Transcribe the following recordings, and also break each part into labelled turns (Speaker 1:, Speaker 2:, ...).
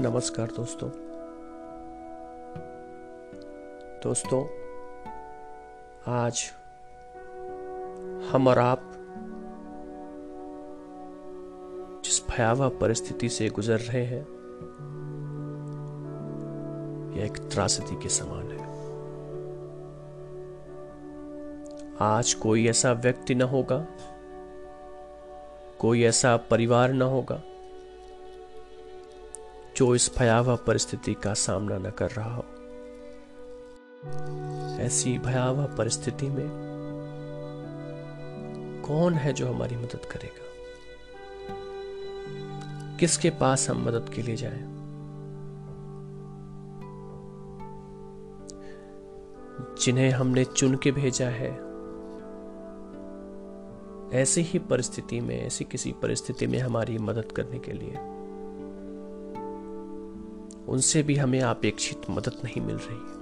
Speaker 1: नमस्कार दोस्तों। दोस्तों, आज हम और आप जिस भयावह परिस्थिति से गुजर रहे हैं, यह एक त्रासदी के समान है। आज कोई ऐसा व्यक्ति न होगा, कोई ऐसा परिवार न होगा जो इस भयावह परिस्थिति का सामना न कर रहा हो। ऐसी भयावह परिस्थिति में कौन है जो हमारी मदद करेगा? किसके पास हम मदद के लिए जाएँ? जिन्हें हमने चुन के भेजा है। ऐसी ही परिस्थिति में, ऐसी किसी परिस्थिति में हमारी मदद करने के लिए उनसे भी हमें अपेक्षित मदद नहीं मिल रही।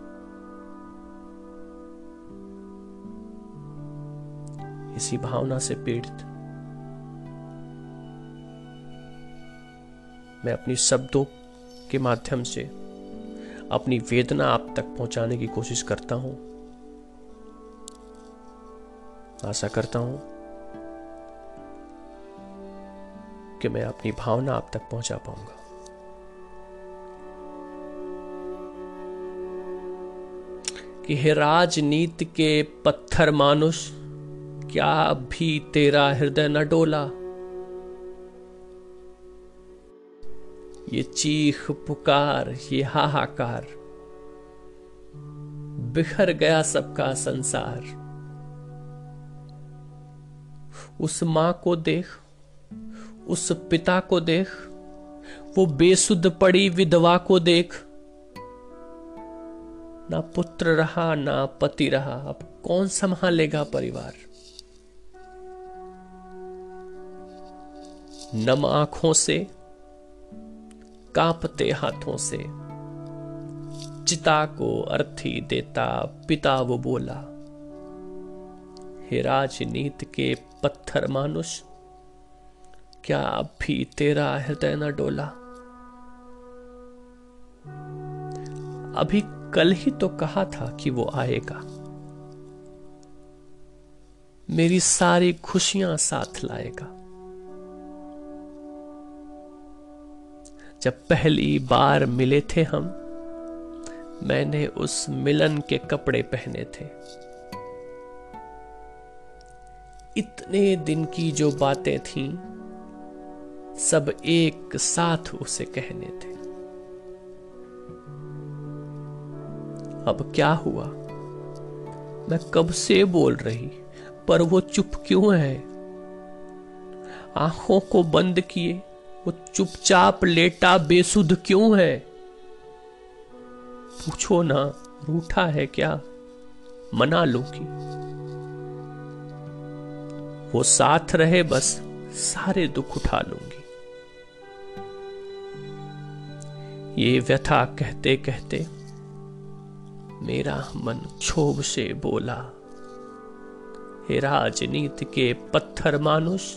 Speaker 1: इसी भावना से पीड़ित। मैं अपनी शब्दों के माध्यम से अपनी वेदना आप तक पहुँचाने की कोशिश करता हूँ। आशा करता हूँ कि मैं अपनी भावना आप तक पहुँचा पाऊँगा। कि हे राजनीति के पत्थर मानुष, क्या भी तेरा हृदय न डोला? ये चीख पुकार, ये हाहाकार, बिखर गया सबका संसार। उस माँ को देख, उस पिता को देख, वो बेसुध पड़ी विधवा को देख ना पुत्र रहा, ना पति रहा। अब कौन संभालेगा परिवार? नम आँखों से, कांपते हाथों से। चिता को अर्थी देता, पिता वो बोला, हे राजनीत के पत्थर मानुष, क्या अब भी तेरा हृदय न डोला? अभी कल ही तो कहा था कि वो आएगा। मेरी सारी खुशियाँ साथ लाएगा। जब पहली बार मिले थे हम, मैंने उस मिलन के कपड़े पहने थे। इतने दिन की जो बातें थीं, सब एक साथ उसे कहने थे। अब क्या हुआ? मैं कब से बोल रही, पर वो चुप क्यों है? आँखों को बंद किए, वो चुपचाप लेटा बेसुध क्यों है? पूछो ना, रूठा है क्या? मना लूँगी। वो साथ रहे बस, सारे दुख उठा लूँगी। ये व्यथा कहते कहते मेरा मन क्षोभ से बोला, हे राजनीति के पत्थर मानुष,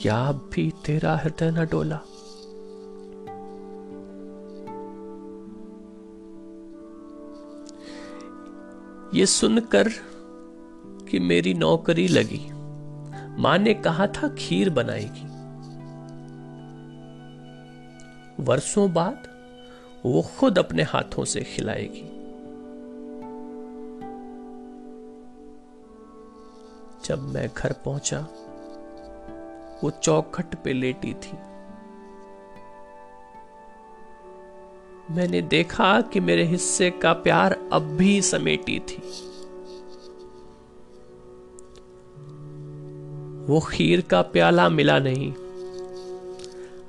Speaker 1: क्या भी तेरा हृदय न डोला? ये सुनकर कि मेरी नौकरी लगी, माँ ने कहा था खीर बनाएगी। वर्षों बाद वो खुद अपने हाथों से खिलाएगी। जब मैं घर पहुँचा, वो चौखट पे लेटी थी। मैंने देखा कि मेरे हिस्से का प्यार अब भी समेटी थी। वो खीर का प्याला मिला नहीं,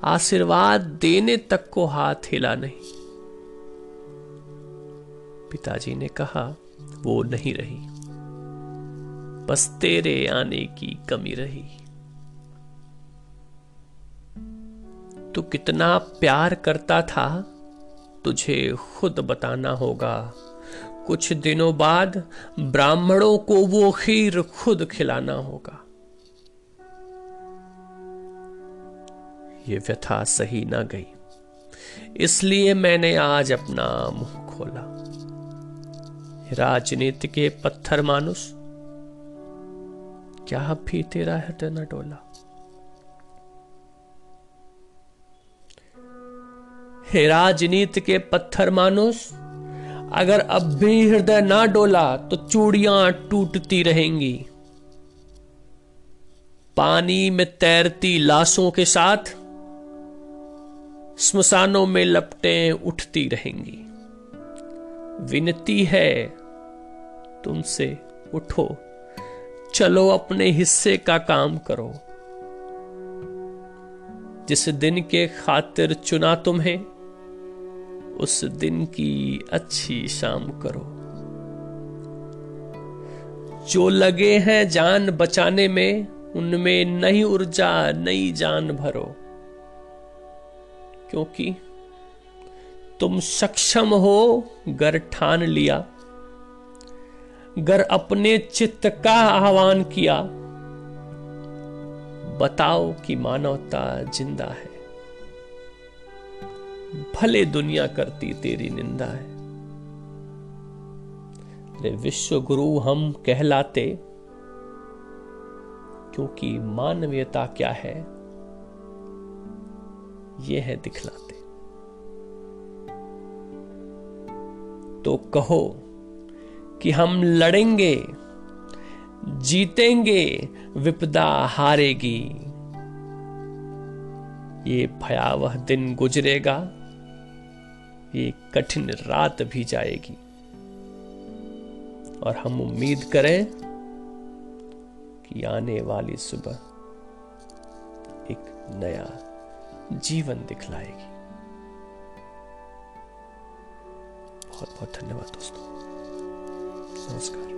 Speaker 1: आशीर्वाद देने तक को हाथ हिला नहीं। पिताजी ने कहा, वो नहीं रही। बस तेरे आने की कमी रही। तू कितना प्यार करता था, तुझे खुद बताना होगा। कुछ दिनों बाद ब्राह्मणों को वो खीर खुद खिलाना होगा। ये व्यथा सही ना गई, इसलिए मैंने आज अपना मुँह खोला। राजनीति के पत्थर मानुष क्या भी तेरा हृदय न डोला हे राजनीति के पत्थर मानुष अगर अब भी हृदय ना डोला तो चूड़ियाँ टूटती रहेंगी। पानी में तैरती लाशों के साथ, स्मशानों में लपटे उठती रहेंगी। विनती है तुमसे, उठो। चलो अपने हिस्से का काम करो। जिस दिन के खातिर चुना तुम्हें, उस दिन की अच्छी शाम करो। जो लगे हैं जान बचाने में, उनमें नई ऊर्जा, नई जान भरो। क्योंकि तुम सक्षम हो गर ठान लिया। गर अपने चित्त का आह्वान किया। बताओ कि मानवता ज़िंदा है। भले दुनिया करती तेरी निंदा है। रे विश्व गुरु हम कहलाते, क्योंकि मानवीयता क्या है यह है दिखलाते। तो कहो कि हम लड़ेंगे, जीतेंगे, विपदा हारेगी। ये भयावह दिन गुजरेगा, ये कठिन रात भी जाएगी। और हम उम्मीद करें कि आने वाली सुबह एक नया जीवन दिखलाएगी। बहुत बहुत धन्यवाद दोस्तों। नमस्कार